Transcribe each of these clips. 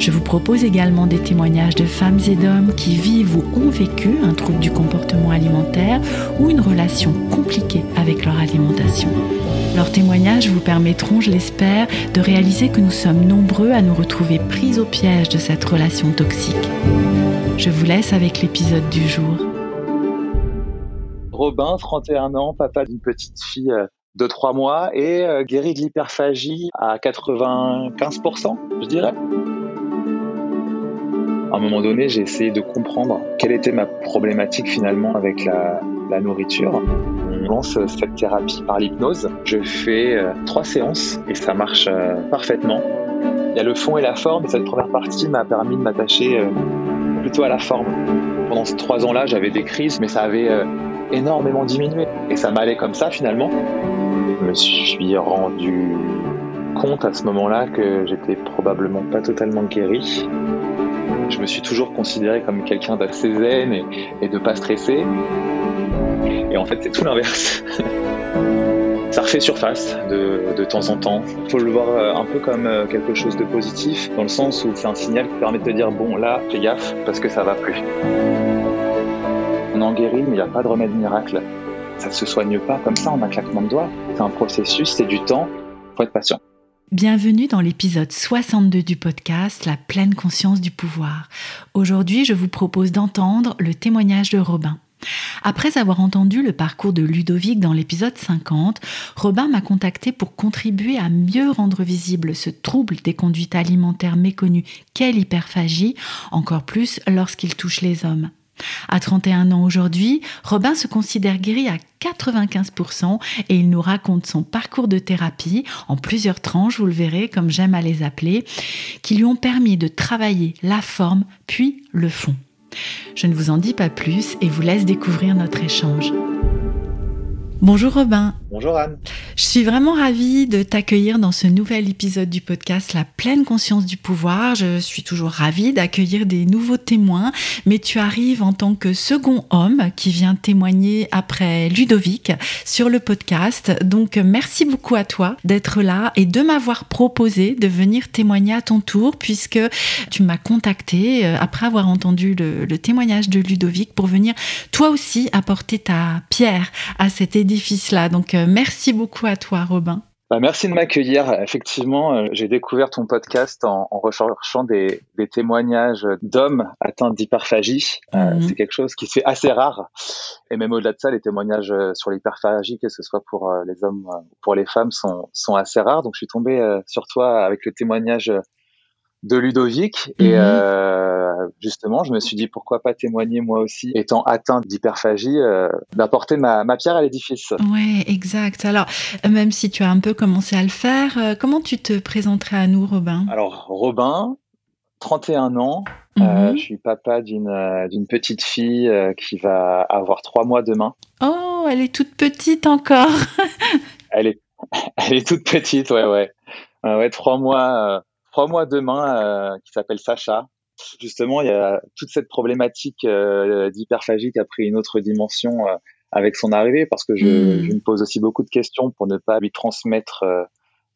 Je vous propose également des témoignages de femmes et d'hommes qui vivent ou ont vécu un trouble du comportement alimentaire ou une relation compliquée avec leur alimentation. Leurs témoignages vous permettront, je l'espère, de réaliser que nous sommes nombreux à nous retrouver pris au piège de cette relation toxique. Je vous laisse avec l'épisode du jour. Robin, 31 ans, papa d'une petite fille euh, de 3 mois et euh, guéri de l'hyperphagie à 95%, je dirais. À un moment donné, j'ai essayé de comprendre quelle était ma problématique finalement avec la, nourriture. On lance cette thérapie par l'hypnose. Je fais euh, trois séances et ça marche euh, parfaitement. Il y a le fond et la forme. Cette première partie m'a permis de m'attacher euh, plutôt à la forme. Pendant ces trois ans-là, j'avais des crises, mais ça avait énormément diminué. Et ça m'allait comme ça finalement. Je me suis rendu compte à ce moment-là que j'étais probablement pas totalement guéri je me suis toujours considéré comme quelqu'un d'assez zen et, de pas stressé. Et en fait, c'est tout l'inverse. Ça refait surface de, temps en temps. Il faut le voir euh, un peu comme euh, quelque chose de positif, dans le sens où c'est un signal qui permet de te dire bon là, fais gaffe parce que ça va plus. On en guérit, mais il n'y a pas de remède miracle. Ça ne se soigne pas comme ça en un claquement de doigts. C'est un processus, c'est du temps. Faut être patient. Bienvenue dans l'épisode 62 du podcast La pleine conscience du pouvoir. Aujourd'hui, je vous propose d'entendre le témoignage de Robin. Après avoir entendu le parcours de Ludovic dans l'épisode 50, Robin m'a contacté pour contribuer à mieux rendre visible ce trouble des conduites alimentaires méconnues qu'est l'hyperphagie, encore plus lorsqu'il touche les hommes. À 31 ans aujourd'hui, Robin se considère guéri à 95% et il nous raconte son parcours de thérapie en plusieurs tranches, vous le verrez comme j'aime à les appeler, qui lui ont permis de travailler la forme puis le fond. Je ne vous en dis pas plus et vous laisse découvrir notre échange. Bonjour Robin. Bonjour Anne. Je suis vraiment ravie de t'accueillir dans ce nouvel épisode du podcast La pleine conscience du pouvoir. Je suis toujours ravie d'accueillir des nouveaux témoins, mais tu arrives en tant que second homme qui vient témoigner après Ludovic sur le podcast. Donc merci beaucoup à toi d'être là et de m'avoir proposé de venir témoigner à ton tour puisque tu m'as contacté euh, après avoir entendu le, le témoignage de Ludovic pour venir toi aussi apporter ta pierre à cet édifice Donc, euh, merci beaucoup à toi, Robin. Bah, merci de m'accueillir. Effectivement, euh, j'ai découvert ton podcast en, recherchant des, témoignages d'hommes atteints d'hyperphagie. Euh, mhm. c'est quelque chose qui se fait assez rare. Et même au-delà de ça, les témoignages sur l'hyperphagie, que ce soit pour les hommes ou pour les femmes, sont, sont assez rares. Donc, je suis tombé sur toi avec le témoignage de Ludovic et mhm. euh, justement je me suis dit pourquoi pas témoigner moi aussi étant atteint d'hyperphagie euh, d'apporter ma, ma, pierre à l'édifice. Ouais exact. Alors même si tu as un peu commencé à le faire, euh, comment tu te présenterais à nous Robin? Alors Robin, 31 ans, mhm. je suis papa d'une d'une petite fille qui va avoir trois mois demain. Oh elle est toute petite encore. elle est elle est toute petite ouais ouais ouais trois mois trois mois demain euh, qui s'appelle Sacha. Justement, il y a toute cette problématique euh, d'hyperphagie qui a pris une autre dimension euh, avec son arrivée parce que je, hmm. je, me pose aussi beaucoup de questions pour ne pas lui transmettre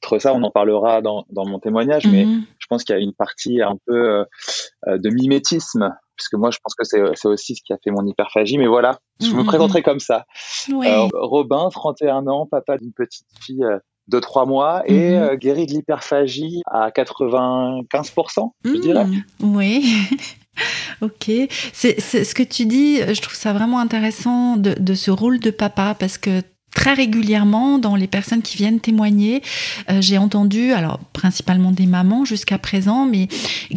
trop ça. On en parlera dans, dans mon témoignage, mais hmm. je pense qu'il y a une partie un peu de mimétisme puisque moi je pense que c'est aussi ce qui a fait mon hyperphagie. Mais voilà, je me hmm. présenterai comme ça. Robin, 31 ans, papa d'une petite fille de trois mois et euh, guéri de l'hyperphagie à 95%, je dirais. Oui. ok. C'est ce que tu dis, je trouve ça vraiment intéressant de, ce rôle de papa parce que très régulièrement dans les personnes qui viennent témoigner. Euh, j'ai entendu, alors principalement des mamans jusqu'à présent, mais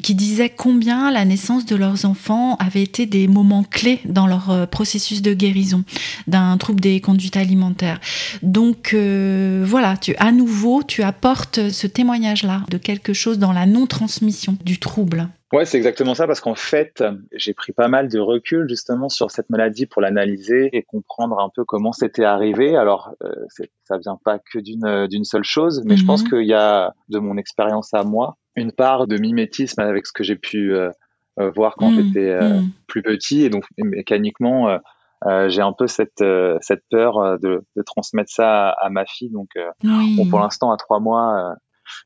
qui disaient combien la naissance de leurs enfants avait été des moments clés dans leur euh, processus de guérison d'un trouble des conduites alimentaires. Donc euh, voilà, tu, à nouveau, tu apportes ce témoignage-là de quelque chose dans la non-transmission du trouble. Ouais, c'est exactement ça, parce qu'en fait, j'ai pris pas mal de recul justement sur cette maladie pour l'analyser et comprendre un peu comment c'était arrivé. Alors, euh, ça vient pas que d'une d'une seule chose, mais je pense mhm. qu'il y a, de mon expérience à moi, une part de mimétisme avec ce que j'ai pu euh, euh, voir quand mhm. j'étais euh, mhm. plus petit, et donc mécaniquement. j'ai un peu cette cette peur de, de transmettre ça à, ma fille donc bon, pour l'instant à trois mois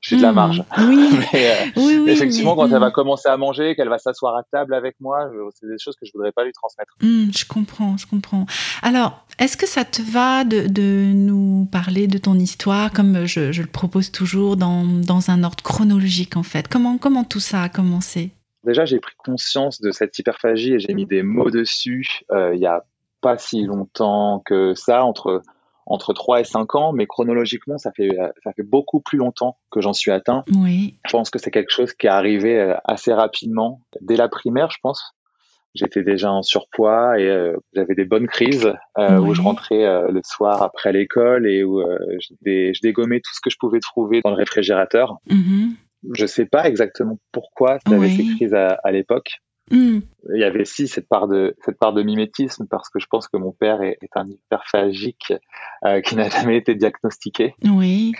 j'ai de la marge. Hmm. Euh, oui. oui, effectivement, quand elle va commencer à manger, qu'elle va s'asseoir à table avec moi, c'est des choses que je voudrais pas lui transmettre. Hmm, je comprends, je comprends. Alors, est-ce que ça te va de, de, nous parler de ton histoire, comme je, je le propose toujours, dans, dans, un ordre chronologique en fait? Comment, comment tout ça a commencé? Déjà, j'ai pris conscience de cette hyperphagie et j'ai mis des mots dessus euh, il y a pas si longtemps que ça, entre entre 3 et 5 ans, mais chronologiquement, ça fait, ça fait beaucoup plus longtemps que j'en suis atteint. Oui. Je pense que c'est quelque chose qui est arrivé euh, assez rapidement. Dès la primaire, je pense, j'étais déjà en surpoids et euh, j'avais des bonnes crises euh, où je rentrais le soir après l'école et où je, dégommais tout ce que je pouvais trouver dans le réfrigérateur. Mm-hmm. Je sais pas exactement pourquoi j'avais ces crises à l'époque. Hmm. Il y avait aussi cette part de cette part de mimétisme parce que je pense que mon père est, un hyperphagique euh, qui n'a jamais été diagnostiqué. Oui.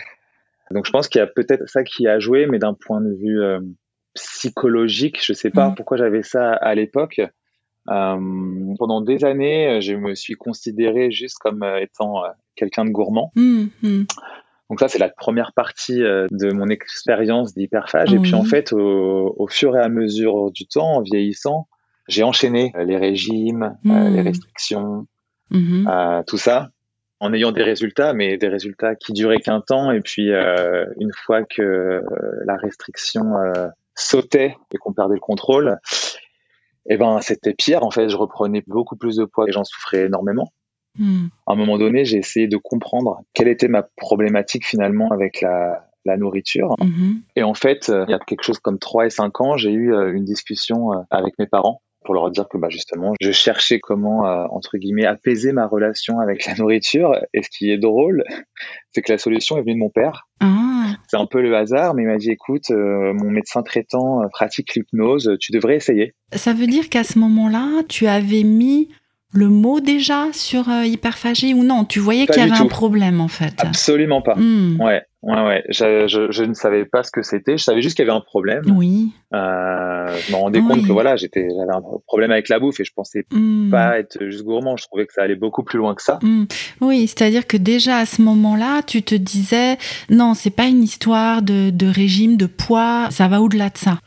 Donc je pense qu'il y a peut-être ça qui a joué, mais d'un point de vue euh, psychologique, je sais pas hmm. pourquoi j'avais ça à l'époque. Euh, pendant des années, je me suis considéré juste comme étant quelqu'un de gourmand. Hmm, donc ça, c'est la première partie euh, de mon expérience d'hyperphage. Et puis en fait, au, fur et à mesure du temps, en vieillissant, j'ai enchaîné euh, les régimes, euh, hmm. les restrictions, mm-hmm. tout ça, en ayant des résultats, mais des résultats qui duraient qu'un temps. Et puis une fois que la restriction sautait et qu'on perdait le contrôle, eh ben c'était pire. En fait, je reprenais beaucoup plus de poids et j'en souffrais énormément. Hmm. À un moment donné, j'ai essayé de comprendre quelle était ma problématique finalement avec la, la nourriture. Mm-hmm. Et en fait, euh, il y a quelque chose comme 3 et 5 ans, j'ai eu euh, une discussion euh, avec mes parents pour leur dire que bah, justement, je cherchais comment, entre guillemets, apaiser ma relation avec la nourriture. Et ce qui est drôle, c'est que la solution est venue de mon père. Ah. C'est un peu le hasard, mais il m'a dit, écoute, mon médecin traitant pratique l'hypnose, tu devrais essayer. Ça veut dire qu'à ce moment-là, tu avais mis le mot déjà sur euh, hyperphagie ou non? Tu voyais qu'il y avait un problème en fait Absolument pas. Hmm. Ouais, ouais, ouais. Je, je, je, ne savais pas ce que c'était. Je savais juste qu'il y avait un problème. Oui. Euh, je me rendais compte que voilà, j'étais, j'avais un problème avec la bouffe et je pensais hmm. pas être juste gourmand. Je trouvais que ça allait beaucoup plus loin que ça. Hmm. Oui, c'est-à-dire que déjà à ce moment-là, tu te disais non, c'est pas une histoire de, de régime, de poids. Ça va au-delà de ça.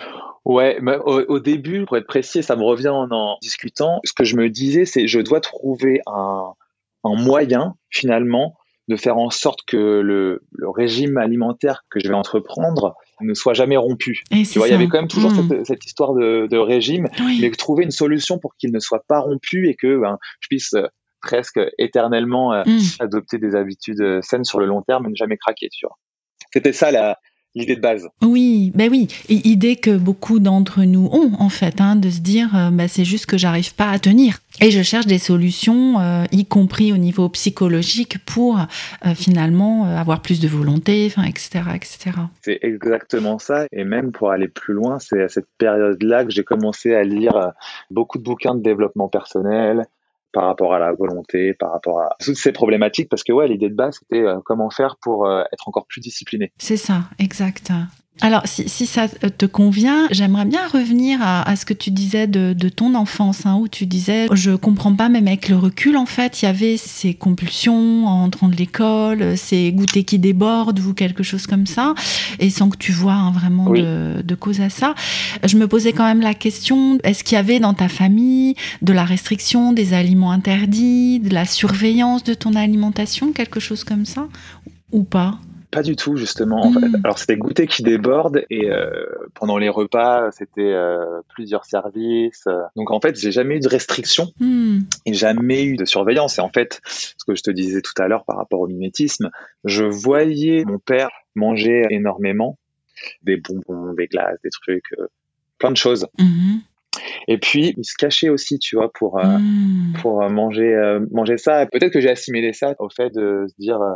Ouais, mais au, début, pour être précis, ça me revient en en discutant. Ce que je me disais, c'est je dois trouver un, un moyen finalement de faire en sorte que le, le, régime alimentaire que je vais entreprendre ne soit jamais rompu. tu vois, il y avait quand même toujours hmm. cette, cette, histoire de, de régime, mais trouver une solution pour qu'il ne soit pas rompu et que ben, je puisse euh, presque éternellement euh, hmm. adopter des habitudes euh, saines sur le long terme et ne jamais craquer. Tu vois. C'était ça la, l'idée de base. Oui, ben oui, et idée que beaucoup d'entre nous ont en fait, hein, de se dire, bah, c'est juste que j'arrive pas à tenir. Et je cherche des solutions, euh, y compris au niveau psychologique, pour euh, finalement avoir plus de volonté, etc., etc. C'est exactement ça. Et même pour aller plus loin, c'est à cette période-là que j'ai commencé à lire beaucoup de bouquins de développement personnel, par rapport à la volonté, par rapport à toutes ces problématiques, parce que ouais, l'idée de base, c'était euh, comment faire pour euh, être encore plus discipliné. C'est ça, exact. Alors, si, si, ça te convient, j'aimerais bien revenir à, à, ce que tu disais de, de ton enfance, hein, où tu disais, je comprends pas, même avec le recul, en fait, il y avait ces compulsions en entrant de l'école, ces goûters qui débordent ou quelque chose comme ça, et sans que tu vois hein, vraiment de, de, cause à ça. Je me posais quand même la question, est-ce qu'il y avait dans ta famille de la restriction, des aliments interdits, de la surveillance de ton alimentation, quelque chose comme ça, ou pas? Pas du tout, justement. En fait. Mm. Alors, c'était goûter qui déborde et euh, pendant les repas, c'était euh, plusieurs services. Donc, en fait, j'ai jamais eu de restriction Hmm. et jamais eu de surveillance. Et en fait, ce que je te disais tout à l'heure par rapport au mimétisme, je voyais mon père manger énormément des bonbons, des glaces, des trucs, euh, plein de choses. Mhm. Et puis, il se cachait aussi, tu vois, pour euh, Hmm. pour euh, manger euh, manger ça. Peut-être que j'ai assimilé ça au fait de se dire, euh,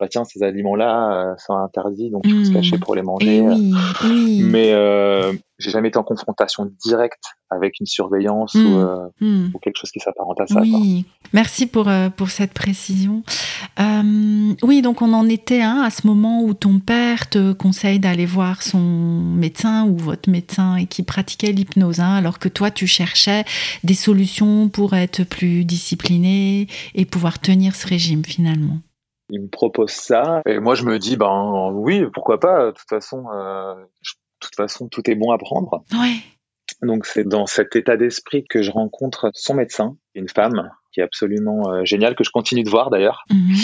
bah tiens, ces aliments-là euh, sont interdits, donc il faut se Mm. cacher pour les manger. Et oui, oui. Mais euh, j'ai jamais été en confrontation directe avec une surveillance Mm. ou, euh, Hmm. ou quelque chose qui s'apparente à ça. quoi. Oui, merci pour, euh, pour cette précision. Euh, oui, donc on en était hein, à ce moment où ton père te conseille d'aller voir son médecin ou votre médecin et qui pratiquait l'hypnose, hein, alors que toi tu cherchais des solutions pour être plus discipliné et pouvoir tenir ce régime finalement. Il me propose ça et moi je me dis ben oui, pourquoi pas. De toute façon, euh, je- de toute façon, tout est bon à prendre. Ouais. Donc c'est dans cet état d'esprit que je rencontre son médecin, une femme qui est absolument euh, géniale que je continue de voir d'ailleurs. Mhm,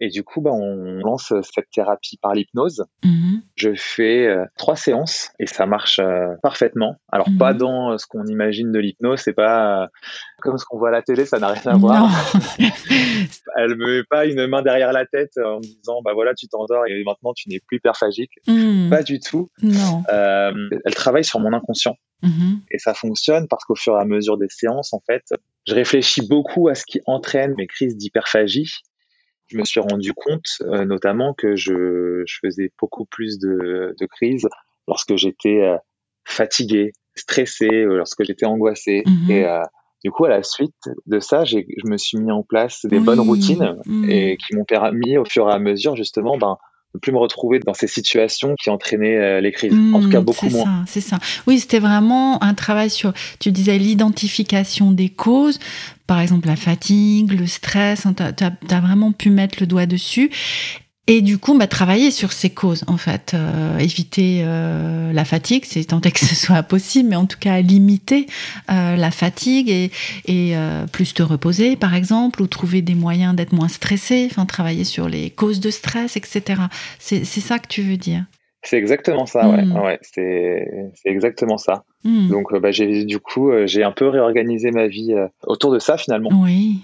Et du coup, bah, on lance cette thérapie par l'hypnose. mhm, Je fais euh, trois séances et ça marche euh, parfaitement. Alors Mhm. pas dans euh, ce qu'on imagine de l'hypnose, c'est pas euh, comme ce qu'on voit à la télé, ça n'a rien à voir. Elle me met pas une main derrière la tête en me disant bah voilà tu t'endors et maintenant tu n'es plus hyperphagique. Hmm, Pas du tout. Non. Euh, elle travaille sur mon inconscient Mhm, et ça fonctionne parce qu'au fur et à mesure des séances, en fait, je réfléchis beaucoup à ce qui entraîne mes crises d'hyperphagie. Je me suis rendu compte, euh, notamment, que je, je faisais beaucoup plus de, de crises lorsque j'étais euh, fatigué, stressé, lorsque j'étais angoissé. Mhm. Et euh, du coup, à la suite de ça, je me suis mis en place des Oui. bonnes routines Mhm. et qui m'ont permis, au fur et à mesure, justement, ben, de plus me retrouver dans ces situations qui entraînaient euh, les crises. en tout cas, Hmm, beaucoup c'est moins. ça, c'est ça. Oui, c'était vraiment un travail sur, tu disais, l'identification des causes, par exemple la fatigue, le stress, tu as, vraiment pu mettre le doigt dessus. Et du coup, bah, travailler sur ces causes, en fait, euh, éviter euh, la fatigue, c'est tant est que ce soit possible, mais en tout cas limiter euh, la fatigue et, et plus te reposer, par exemple, ou trouver des moyens d'être moins stressé, enfin travailler sur les causes de stress, etc. C'est c'est ça que tu veux dire? C'est exactement ça, ouais. Mm. ouais c'est, c'est exactement ça. Hmm. Donc, bah, j'ai, du coup, j'ai un peu réorganisé ma vie autour de ça finalement. Oui.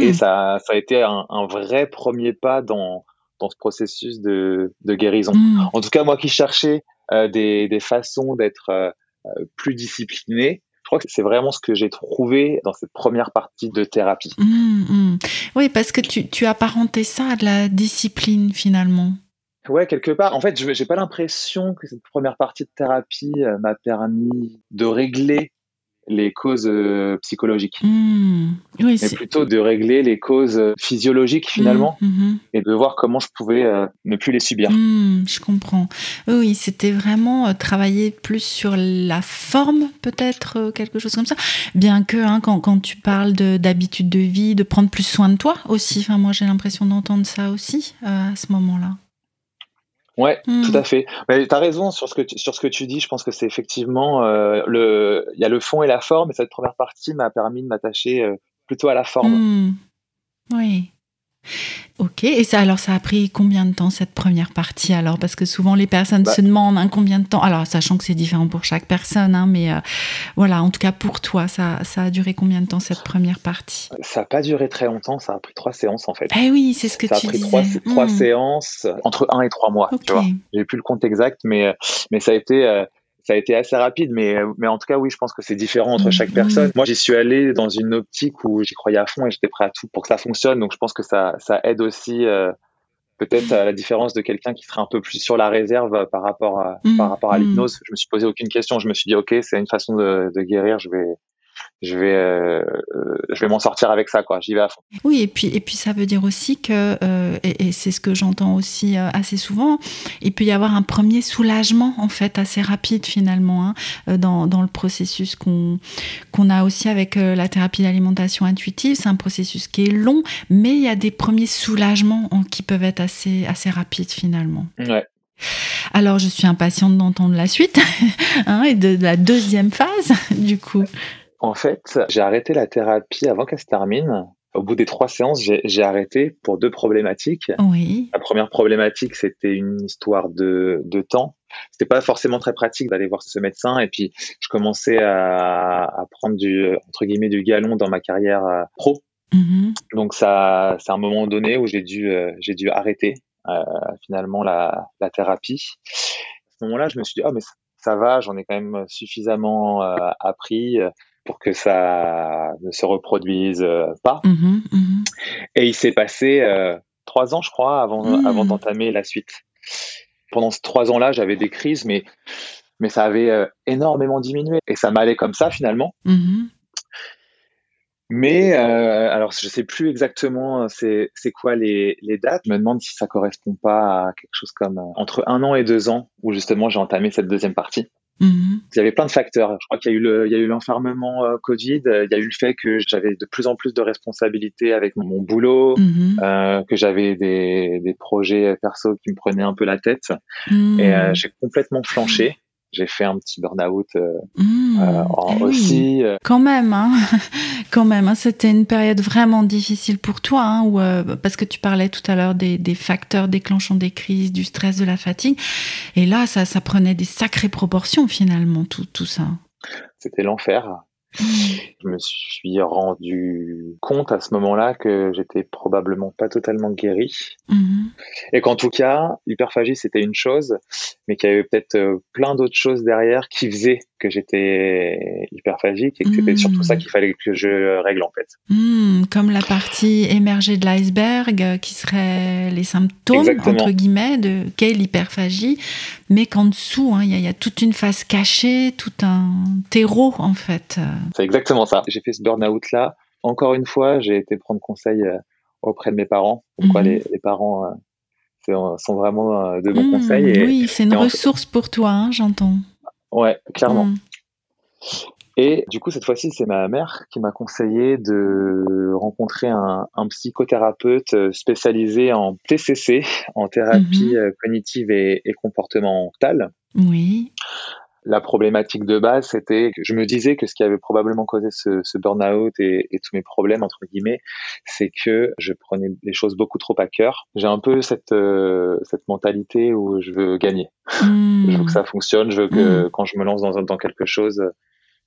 Et Hmm. ça, ça a été un, un vrai premier pas dans, dans ce processus de, de guérison. Hmm. En tout cas, moi qui cherchais euh, des, des façons d'être euh, euh, plus discipliné, je crois que c'est vraiment ce que j'ai trouvé dans cette première partie de thérapie. Hmm, hmm. Oui, parce que tu, tu apparentais ça à de la discipline finalement. Ouais, quelque part. En fait, je j'ai pas l'impression que cette première partie de thérapie euh, m'a permis de régler les causes euh, psychologiques. Hmm. Oui, mais plutôt de régler les causes euh, physiologiques finalement Hmm, hmm, et de voir comment je pouvais euh, ne plus les subir. hmm, je comprends. Oui, c'était vraiment euh, travailler plus sur la forme, peut-être, euh, quelque chose comme ça. Bien que hein, quand, quand tu parles de- d'habitude de, vie, de prendre plus soin de toi aussi. Enfin, moi, j'ai l'impression d'entendre ça aussi à ce moment-là. Ouais, Hmm. tout à fait. Mais tu as raison sur ce que tu, sur ce que tu dis. Je pense que c'est effectivement euh, le il y a le fond et la forme et cette première partie m'a permis de m'attacher euh, plutôt à la forme. Hmm. Oui. Ok, et ça alors ça a pris combien de temps cette première partie alors? Parce que souvent les personnes Bah. se demandent hein, combien de temps, alors sachant que c'est différent pour chaque personne, hein, mais euh, voilà, en tout cas pour toi, ça, ça a duré combien de temps cette première partie? Ça n'a pas duré très longtemps, ça a pris trois séances en fait. Eh oui, c'est ce que ça a tu pris disais. trois, trois Hmm. séances entre un et trois mois. Ok. Tu vois, j'ai plus le compte exact, mais euh, mais ça a été euh, ça a été assez rapide, mais mais en tout cas oui, je pense que c'est différent entre chaque personne. Moi, j'y suis allé dans une optique où j'y croyais à fond et j'étais prêt à tout pour que ça fonctionne. Donc je pense que ça ça aide aussi. euh, Peut-être à la différence de quelqu'un qui serait un peu plus sur la réserve par rapport à, par rapport à Mhm. l'hypnose. Je me suis posé aucune question. Je me suis dit, OK, c'est une façon de, de guérir. Je vais, je vais, euh, euh, je vais m'en sortir avec ça, quoi. J'y vais à fond. Oui, et puis, et puis ça veut dire aussi que, euh, et, et c'est ce que j'entends aussi euh, assez souvent, il peut y avoir un premier soulagement, en fait, assez rapide finalement, hein, euh, dans, dans le processus qu'on qu'on a aussi avec la thérapie d'alimentation intuitive. C'est un processus qui est long, mais il y a des premiers soulagements qui peuvent être assez, assez rapides finalement. Ouais. Alors, je suis impatiente d'entendre la suite hein, et de, de la deuxième phase, du coup. En fait, j'ai arrêté la thérapie avant qu'elle se termine. Au bout des trois séances, j'ai arrêté pour deux problématiques. Oui. La première problématique, c'était une histoire de, de temps. C'était pas forcément très pratique d'aller voir ce médecin. Et puis, je commençais à, à, prendre du entre guillemets du galon dans ma carrière euh, pro. Mm-hmm. Donc ça, c'est un moment donné où j'ai dû, euh, j'ai dû arrêter euh, finalement la, la thérapie. À ce moment-là, je me suis dit, oh mais ça va, j'en ai quand même suffisamment euh, appris pour que ça ne se reproduise pas. Mm-hmm, mm-hmm. Et il s'est passé trois ans, je crois, avant, mm. avant d'entamer la suite. Pendant ces trois ans-là, j'avais des crises, mais mais ça avait énormément diminué et ça m'allait comme ça finalement. Mais euh, alors, je sais plus exactement euh, c'est quoi les, les dates. Je me demande si ça correspond pas à quelque chose comme euh, entre un an et deux ans où justement j'ai entamé cette deuxième partie. Mm-hmm. Il y avait plein de facteurs. Je crois qu'il y a eu le, il y a eu l'enfermement euh, Covid. Il y a eu le fait que j'avais de plus en plus de responsabilités avec mon boulot, mm-hmm. euh, que j'avais des, des projets perso qui me prenaient un peu la tête. Mm. Et euh, j'ai complètement flanché j'ai fait un petit burn-out euh, mmh, euh, aussi. Euh. Quand même, hein quand même. Hein. C'était une période vraiment difficile pour toi, hein, où, parce que tu parlais tout à l'heure des, des, facteurs déclenchant des crises, du stress, de la fatigue. Et là, ça, ça prenait des sacrées proportions finalement, tout, tout ça. C'était l'enfer. Je me suis rendu compte à ce moment-là que j'étais probablement pas totalement guéri. Mm-hmm. Et qu'en tout cas, l'hyperphagie, c'était une chose, mais qu'il y avait peut-être euh, plein d'autres choses derrière qui faisaient que j'étais hyperphagique et que c'était surtout ça mm. qu'il fallait que je règle en fait. Mm, comme la partie émergée de l'iceberg euh, qui serait les symptômes entre guillemets de quelle hyperphagie, mais qu'en dessous hein, il y, a toute une face cachée, tout un terreau en fait. C'est exactement ça. J'ai fait ce burn-out là. Encore une fois, j'ai été prendre conseil euh, auprès de mes parents. Pourquoi mm-hmm. les, parents euh, sont vraiment de bons mm, conseils. oui, c'est une ressource pour toi, hein, j'entends. Ouais, clairement. Mm. Et du coup, cette fois-ci, c'est ma mère qui m'a conseillé de rencontrer un, psychothérapeute euh, spécialisé en TCC, en thérapie mm-hmm. euh, cognitive et, et, comportementale. Oui. La problématique de base, c'était que je me disais que ce qui avait probablement causé ce, ce burn-out et, et, tous mes problèmes, entre guillemets, c'est que je prenais les choses beaucoup trop à cœur. J'ai un peu cette, euh, cette mentalité où je veux gagner. Hmm. je veux que ça fonctionne, je veux que hmm. quand je me lance dans, dans quelque chose,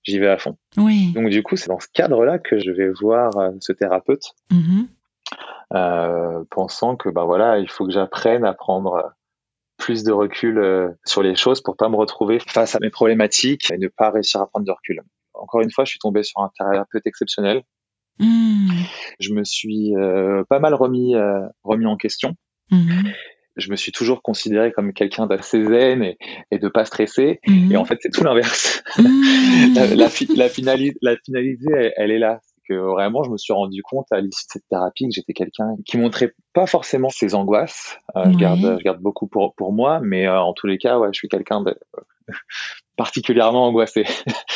j'y vais à fond. Oui. Donc du coup, c'est dans ce cadre-là que je vais voir euh, ce thérapeute. Mm-hmm. Euh, pensant que ben voilà il faut que j'apprenne à prendre plus de recul euh, sur les choses pour pas me retrouver face à mes problématiques et ne pas réussir à prendre de recul. Encore une fois, je suis tombé sur un thérapeute exceptionnel. Hmm. Je me suis euh, pas mal remis euh, remis en question. Hmm. Je me suis toujours considéré comme quelqu'un d'assez zen et, et, de pas stressé. Hmm. Et en fait, c'est tout l'inverse. la, la, la, finalité, elle, est là vraiment, je me suis rendu compte à l'issue de cette thérapie que j'étais quelqu'un qui montrait pas forcément ses angoisses. Euh, je, garde, je garde beaucoup pour, pour moi, mais euh, en tous les cas, ouais, je suis quelqu'un de particulièrement angoissé.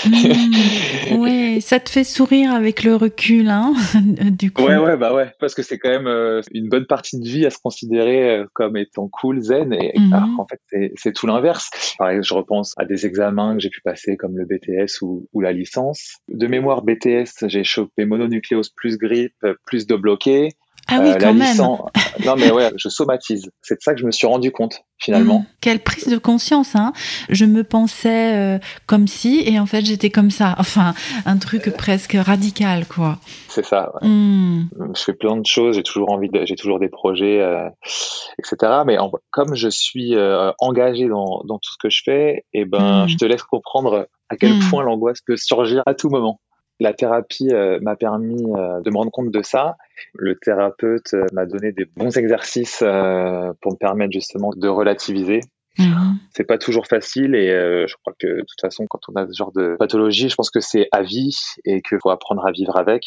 Mmh. ouais, ça te fait sourire avec le recul, hein, du coup. Ouais, ouais, bah ouais, parce que c'est quand même euh, une bonne partie de vie à se considérer euh, comme étant cool, zen, et mmh. alors qu'en fait, c'est tout l'inverse. Par exemple, je repense à des examens que j'ai pu passer comme le BTS ou, ou la licence. De mémoire BTS, j'ai chopé mononucléose plus grippe, plus de bloqué. Ah oui, euh, quand même. non mais ouais, je somatise. C'est de ça que je me suis rendu compte finalement. Mmh. quelle prise de conscience, hein Je me pensais euh, comme si, et en fait j'étais comme ça. Enfin, un truc presque radical, quoi. C'est ça. Ouais. Mmh. Je fais plein de choses. J'ai toujours envie, de, j'ai toujours des projets, euh, etc. Mais comme je suis euh, engagé dans, dans tout ce que je fais, et eh ben, mmh. je te laisse comprendre à quel point l'angoisse peut surgir à tout moment. La thérapie euh, m'a permis euh, de me rendre compte de ça. Le thérapeute euh, m'a donné des bons exercices pour me permettre justement de relativiser. Mhm. C'est pas toujours facile et je crois que de toute façon, quand on a ce genre de pathologie, je pense que c'est à vie et qu'il faut apprendre à vivre avec.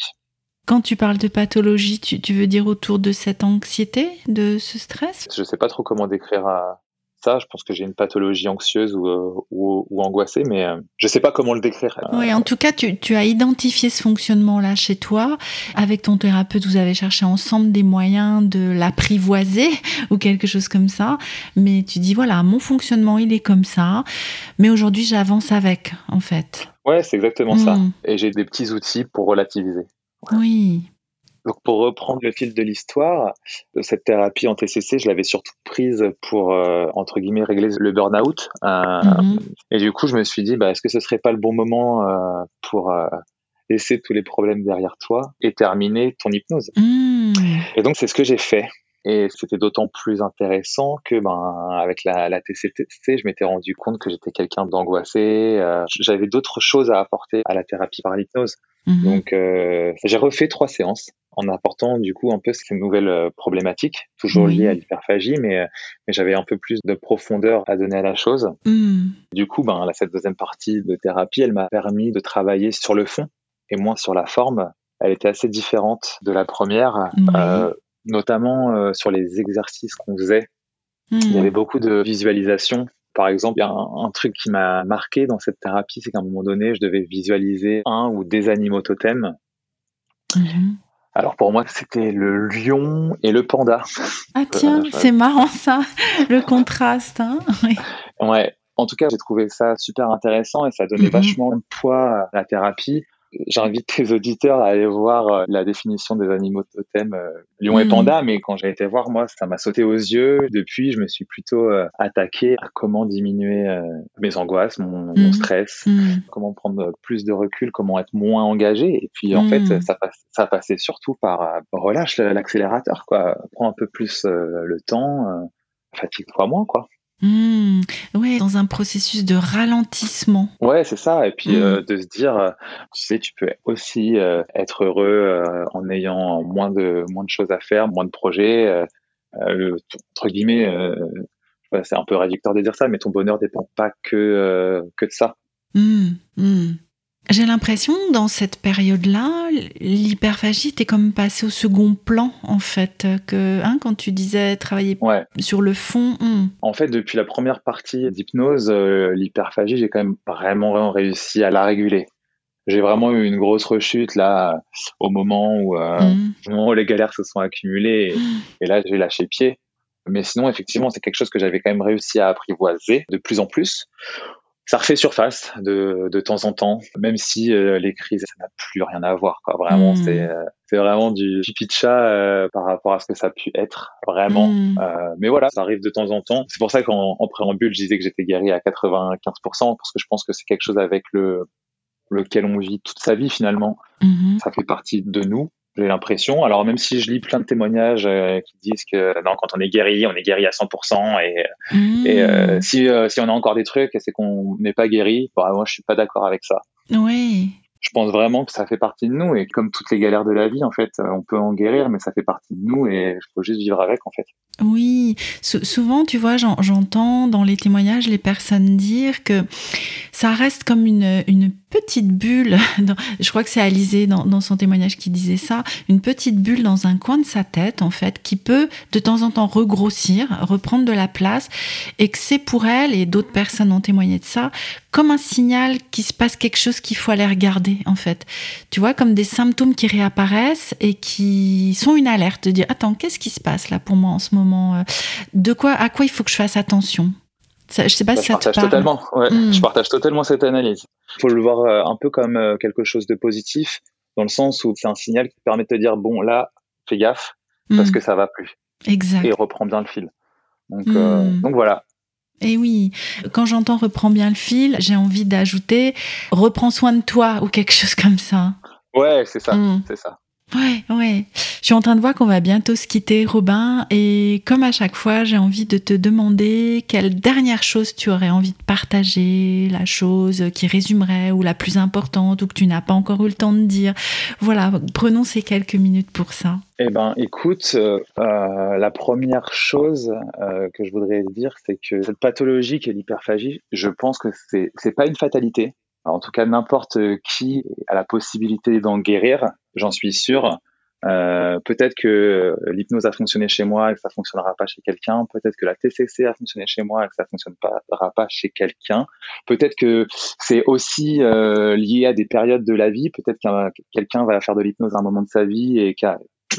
Quand tu parles de pathologie, tu, tu, veux dire autour de cette anxiété, de ce stress? Je sais pas trop comment décrire à, ça. Je pense que j'ai une pathologie anxieuse ou, euh, ou, ou angoissée, mais euh, je ne sais pas comment le décrire. Oui, en tout cas, tu, tu as identifié ce fonctionnement-là chez toi. Avec ton thérapeute, vous avez cherché ensemble des moyens de l'apprivoiser ou quelque chose comme ça. Mais tu dis, voilà, mon fonctionnement, il est comme ça. Mais aujourd'hui, j'avance avec, en fait. Ouais, c'est exactement ça. Hmm. Et j'ai des petits outils pour relativiser. Oui. Donc pour reprendre le fil de l'histoire, cette thérapie en TCC, je l'avais surtout prise pour euh, entre guillemets régler le burn-out. Euh, mhm. Et du coup, je me suis dit, bah, est-ce que ce serait pas le bon moment euh, pour laisser tous les problèmes derrière toi et terminer ton hypnose? Hmm. Et donc c'est ce que j'ai fait. Et c'était d'autant plus intéressant que, ben, avec la, la TCC, je m'étais rendu compte que j'étais quelqu'un d'angoissé. J'avais d'autres choses à apporter à la thérapie par l'hypnose. Mhm. Donc, euh, j'ai refait trois séances en apportant du coup un peu ces nouvelles euh, problématiques, toujours liées à l'hyperphagie, mais, euh, mais j'avais un peu plus de profondeur à donner à la chose. Mhm. Du coup, ben, cette deuxième partie de thérapie, elle m'a permis de travailler sur le fond et moins sur la forme. Elle était assez différente de la première, euh, notamment euh, sur les exercices qu'on faisait. Il y avait beaucoup de visualisation par exemple, il y a un, truc qui m'a marqué dans cette thérapie, c'est qu'à un moment donné, je devais visualiser un ou des animaux totems. Mhm. Alors pour moi, c'était le lion et le panda. Ah tiens, c'est marrant ça, le contraste. Hein ouais. En tout cas, j'ai trouvé ça super intéressant et ça donnait mhm. vachement de poids à la thérapie. J'invite tes auditeurs à aller voir euh, la définition des animaux totems euh, lion et mm. panda, mais quand j'ai été voir, moi, ça m'a sauté aux yeux. Depuis, je me suis plutôt euh, attaqué à comment diminuer mes angoisses, mon, mm. stress, mm. comment prendre plus de recul, comment être moins engagé. Et puis, en fait, ça, ça passait surtout par relâche l'accélérateur, quoi. Prends un peu plus le temps, fatigue-toi moins, quoi. Mmh, ouais, dans un processus de ralentissement. Ouais, c'est ça. Et puis euh, mmh. de se dire, euh, tu sais, tu peux aussi euh, être heureux en ayant moins de moins de choses à faire, moins de projets. Entre guillemets, c'est un peu réducteur de dire ça, mais ton bonheur dépend pas que que de ça. Mmh, j'ai l'impression, dans cette période-là, l'hyperphagie était comme passé au second plan, en fait, que hein, quand tu disais travailler sur le fond. Hmm. En fait, depuis la première partie d'hypnose, euh, l'hyperphagie, j'ai quand même vraiment, vraiment réussi à la réguler. J'ai vraiment eu une grosse rechute là, au moment où, euh, hmm. les galères se sont accumulées, et, et là, j'ai lâché pied. Mais sinon, effectivement, c'est quelque chose que j'avais quand même réussi à apprivoiser de plus en plus ça refait surface de, de temps en temps, même si euh, les crises, ça n'a plus rien à voir. Quoi. Vraiment, hmm. c'est euh, c'est vraiment du pipi de chat euh, par rapport à ce que ça a pu être, vraiment. Hmm. mais voilà, ça arrive de temps en temps. C'est pour ça qu'en en préambule, je disais que j'étais guéri à 95%, parce que je pense que c'est quelque chose avec le lequel on vit toute sa vie finalement. Hmm. Ça fait partie de nous j'ai l'impression. Alors même si je lis plein de témoignages euh, qui disent que non, quand on est guéri, on est guéri à 100%, et, mmh. et euh, si, euh, si on a encore des trucs, c'est qu'on n'est pas guéri. Bon, moi, je suis pas d'accord avec ça. Oui je pense vraiment que ça fait partie de nous et comme toutes les galères de la vie en fait on peut en guérir mais ça fait partie de nous et il faut juste vivre avec en fait. Oui. Souvent tu vois j'entends dans les témoignages les personnes dire que ça reste comme une, une petite bulle je crois que c'est Alizé dans, dans, son témoignage qui disait ça une petite bulle dans un coin de sa tête en fait qui peut de temps en temps regrossir reprendre de la place et que c'est pour elle et d'autres personnes ont témoigné de ça comme un signal qu'il se passe quelque chose qu'il faut aller regarder en fait. Tu vois, comme des symptômes qui réapparaissent et qui sont une alerte de dire attends, qu'est-ce qui se passe là pour moi en ce moment euh, De quoi, à quoi il faut que je fasse attention? Ça, Je sais pas bah, si ça te parle. Totalement, hmm. Je partage totalement cette analyse. Il faut le voir euh, un peu comme euh, quelque chose de positif, dans le sens où c'est un signal qui permet de te dire bon là, fais gaffe parce hmm. que ça va plus. Exact. Et reprends bien le fil. Donc, hmm. donc voilà, et eh oui, quand j'entends reprends bien le fil, j'ai envie d'ajouter reprends soin de toi ou quelque chose comme ça. Ouais, c'est ça, hmm. c'est ça. Ouais, ouais. Je suis en train de voir qu'on va bientôt se quitter, Robin. Et comme à chaque fois, j'ai envie de te demander quelle dernière chose tu aurais envie de partager, la chose qui résumerait ou la plus importante ou que tu n'as pas encore eu le temps de dire. Voilà, prenons ces quelques minutes pour ça. Eh ben, écoute, euh, euh, la première chose euh, que je voudrais dire, c'est que cette pathologie qui est l'hyperphagie, je pense que c'est c'est pas une fatalité. En tout cas, n'importe qui a la possibilité d'en guérir, j'en suis sûr. Euh, peut-être que l'hypnose a fonctionné chez moi et que ça fonctionnera pas chez quelqu'un. Peut-être que la TCC a fonctionné chez moi et que ça fonctionnera pas chez quelqu'un. Peut-être que c'est aussi euh, lié à des périodes de la vie. Peut-être qu'un quelqu'un va faire de l'hypnose à un moment de sa vie et que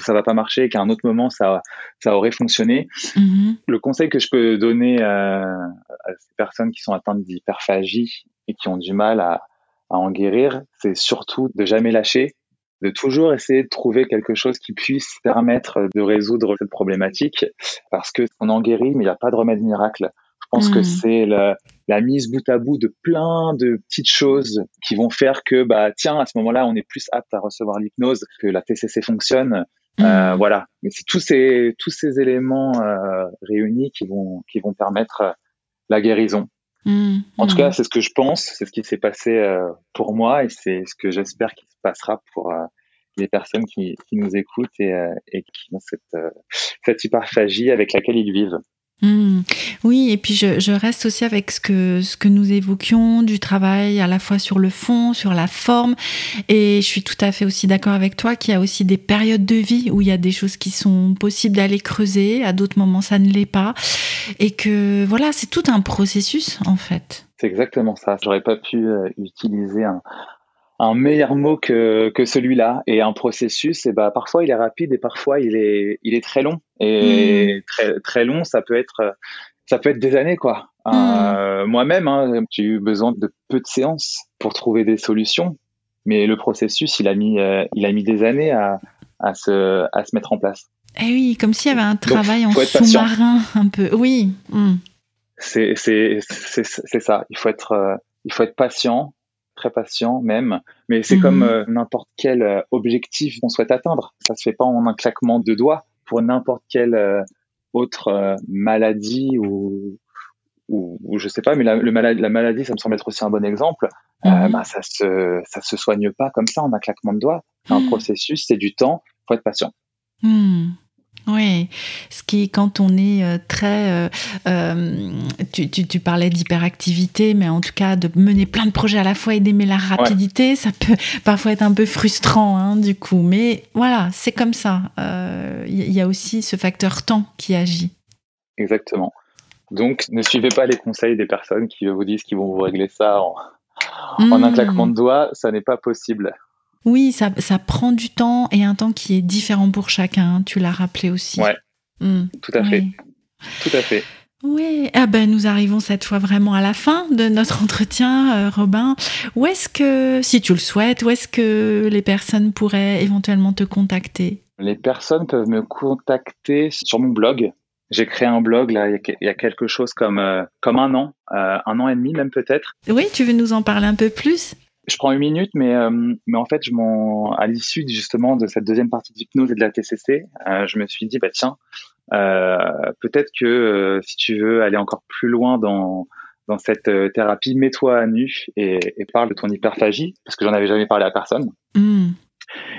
ça va pas marcher et qu'à un autre moment ça ça aurait fonctionné. Mm-hmm. Le conseil que je peux donner à, à ces personnes qui sont atteintes d'hyperphagie et qui ont du mal à, à en guérir, c'est surtout de jamais lâcher de toujours essayer de trouver quelque chose qui puisse permettre de résoudre cette problématique, parce que on en guérit, mais il n'y a pas de remède miracle. Je pense que hmm. c'est la, la, mise bout à bout de plein de petites choses qui vont faire que, bah, tiens, à ce moment-là, on est plus apte à recevoir l'hypnose, que la TCC fonctionne. Euh, hmm. voilà. Mais c'est tous ces tous ces éléments euh, réunis qui vont qui vont permettre la guérison. En tout cas, c'est ce que je pense, c'est ce qui s'est passé euh, pour moi et c'est ce que j'espère qu'il se passera pour euh, les personnes qui, qui nous écoutent et, euh, et qui ont cette, cette hyperphagie avec laquelle ils vivent. Hmm. Oui, et puis je, je, reste aussi avec ce que, ce que nous évoquions, du travail à la fois sur le fond, sur la forme. Et je suis tout à fait aussi d'accord avec toi qu'il y a aussi des périodes de vie où il y a des choses qui sont possibles d'aller creuser, à d'autres moments ça ne l'est pas. Et que voilà, c'est tout un processus en fait. C'est exactement ça. J'aurais pas pu euh, utiliser un, un meilleur mot que, que celui-là. Et un processus et bah parfois il est rapide et parfois il est il est très long. Et hmm. très très long ça peut être ça peut être des années quoi. Euh, hmm. moi-même hein, j'ai eu besoin de peu de séances pour trouver des solutions. Mais le processus il a mis euh, il a mis des années à à se à se mettre en place. Eh oui comme s'il y avait un travail en sous-marin un peu. Oui. C'est c'est c'est ça. Il faut être euh, il faut être patient très patient même, mais c'est comme mhm. euh, n'importe quel euh, objectif qu'on souhaite atteindre. Ça se fait pas en un claquement de doigts pour n'importe quelle euh, autre maladie ou, ou, je sais pas, mais la, le la maladie, ça me semble être aussi un bon exemple. Mhm. bah, ça se ça se soigne pas comme ça en un claquement de doigts. C'est un mhm. processus, c'est du temps. Faut être patient. Oui, ce qui, quand on est euh, très... Euh, euh, tu, tu, parlais d'hyperactivité, mais en tout cas de mener plein de projets à la fois et d'aimer la rapidité, ça peut parfois être un peu frustrant, hein, du coup. Mais voilà, c'est comme ça. Il y a aussi ce facteur temps qui agit. Exactement. Donc, ne suivez pas les conseils des personnes qui vous disent qu'ils vont vous régler ça en, en un mmh. claquement de doigts. Ça n'est pas possible. Oui, ça, ça, prend du temps et un temps qui est différent pour chacun. Tu l'as rappelé aussi. Ouais. Hmm. Tout à fait. Tout à fait. Oui, ah ben nous arrivons cette fois vraiment à la fin de notre entretien, euh, Robin. Où est-ce que, si tu le souhaites, où est-ce que les personnes pourraient éventuellement te contacter? Les personnes peuvent me contacter sur mon blog. J'ai créé un blog là il y a quelque chose comme euh, comme un an, euh, un an et demi même peut-être. Oui, tu veux nous en parler un peu plus? Je prends une minute, mais, euh, mais en fait, je m'en, à l'issue justement de cette deuxième partie d'hypnose et de la TCC, euh, je me suis dit, bah tiens, euh, peut-être que si tu veux aller encore plus loin dans, dans cette thérapie, mets-toi à nu et, et, parle de ton hyperphagie, parce que j'en avais jamais parlé à personne. Hmm.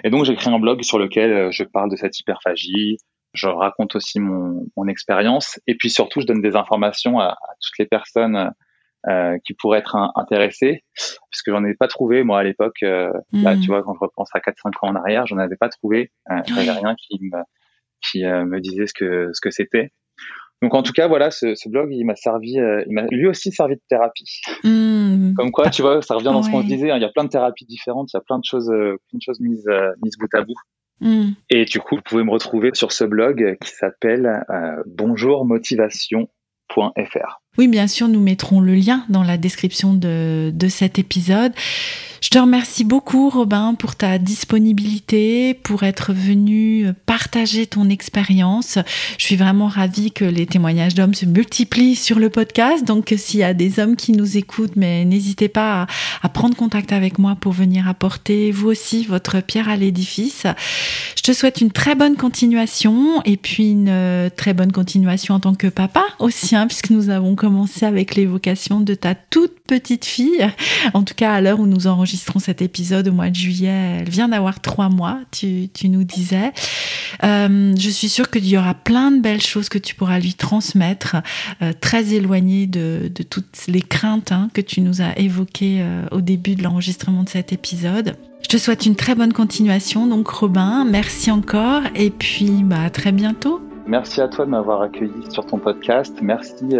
Et donc, j'ai créé un blog sur lequel je parle de cette hyperphagie, je raconte aussi mon, mon expérience, et puis surtout, je donne des informations à, à toutes les personnes euh, qui pourraient être intéressés, puisque j'en ai pas trouvé moi à l'époque. Euh, Là, hmm. tu vois, quand je repense à 4-5 ans en arrière, j'en avais pas trouvé. Euh, J'avais rien qui me qui euh, me disait ce que ce que c'était. Donc en tout cas, voilà, ce, ce blog, il m'a servi, euh, il m'a lui aussi servi de thérapie. Hmm. Comme quoi, tu vois, ça revient dans ce qu'on se disait. Hein, il y a plein de thérapies différentes, il y a plein de choses, plein de choses mises mises bout à bout. Hmm. Et du coup, vous pouvez me retrouver sur ce blog qui s'appelle bonjourmotivation.fr. Oui, bien sûr, nous mettrons le lien dans la description de, de cet épisode. Je te remercie beaucoup, Robin, pour ta disponibilité, pour être venu partager ton expérience. Je suis vraiment ravie que les témoignages d'hommes se multiplient sur le podcast. Donc, s'il y a des hommes qui nous écoutent, mais n'hésitez pas à, prendre contact avec moi pour venir apporter vous aussi votre pierre à l'édifice. Je te souhaite une très bonne continuation et puis une euh, très bonne continuation en tant que papa aussi, hein, puisque nous avons commencé avec l'évocation de ta toute petite fille. En tout cas, à l'heure où nous enregistrons cet épisode au mois de juillet, elle vient d'avoir trois mois, tu, nous disais. Euh, je suis sûre qu'il y aura plein de belles choses que tu pourras lui transmettre, euh, très éloignées de, toutes les craintes hein, que tu nous as évoquées euh, au début de l'enregistrement de cet épisode. Je te souhaite une très bonne continuation, donc Robin, merci encore, et puis bah, à très bientôt. Merci à toi de m'avoir accueilli sur ton podcast. Merci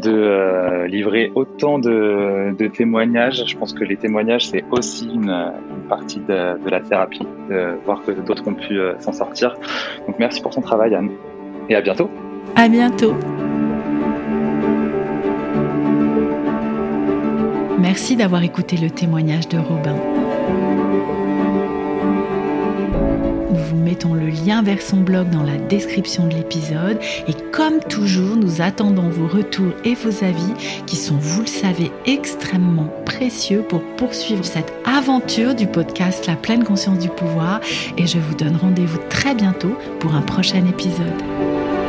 de euh, livrer autant de, témoignages. Je pense que les témoignages, c'est aussi une, partie de, de, la thérapie, de voir que d'autres ont pu euh, s'en sortir. Donc merci pour ton travail, Anne. Et à bientôt. À bientôt. Merci d'avoir écouté le témoignage de Robin. Vous mettons le lien vers son blog dans la description de l'épisode. Et comme toujours, nous attendons vos retours et vos avis qui sont, vous le savez, extrêmement précieux pour poursuivre cette aventure du podcast La pleine conscience du pouvoir. Et je vous donne rendez-vous très bientôt pour un prochain épisode.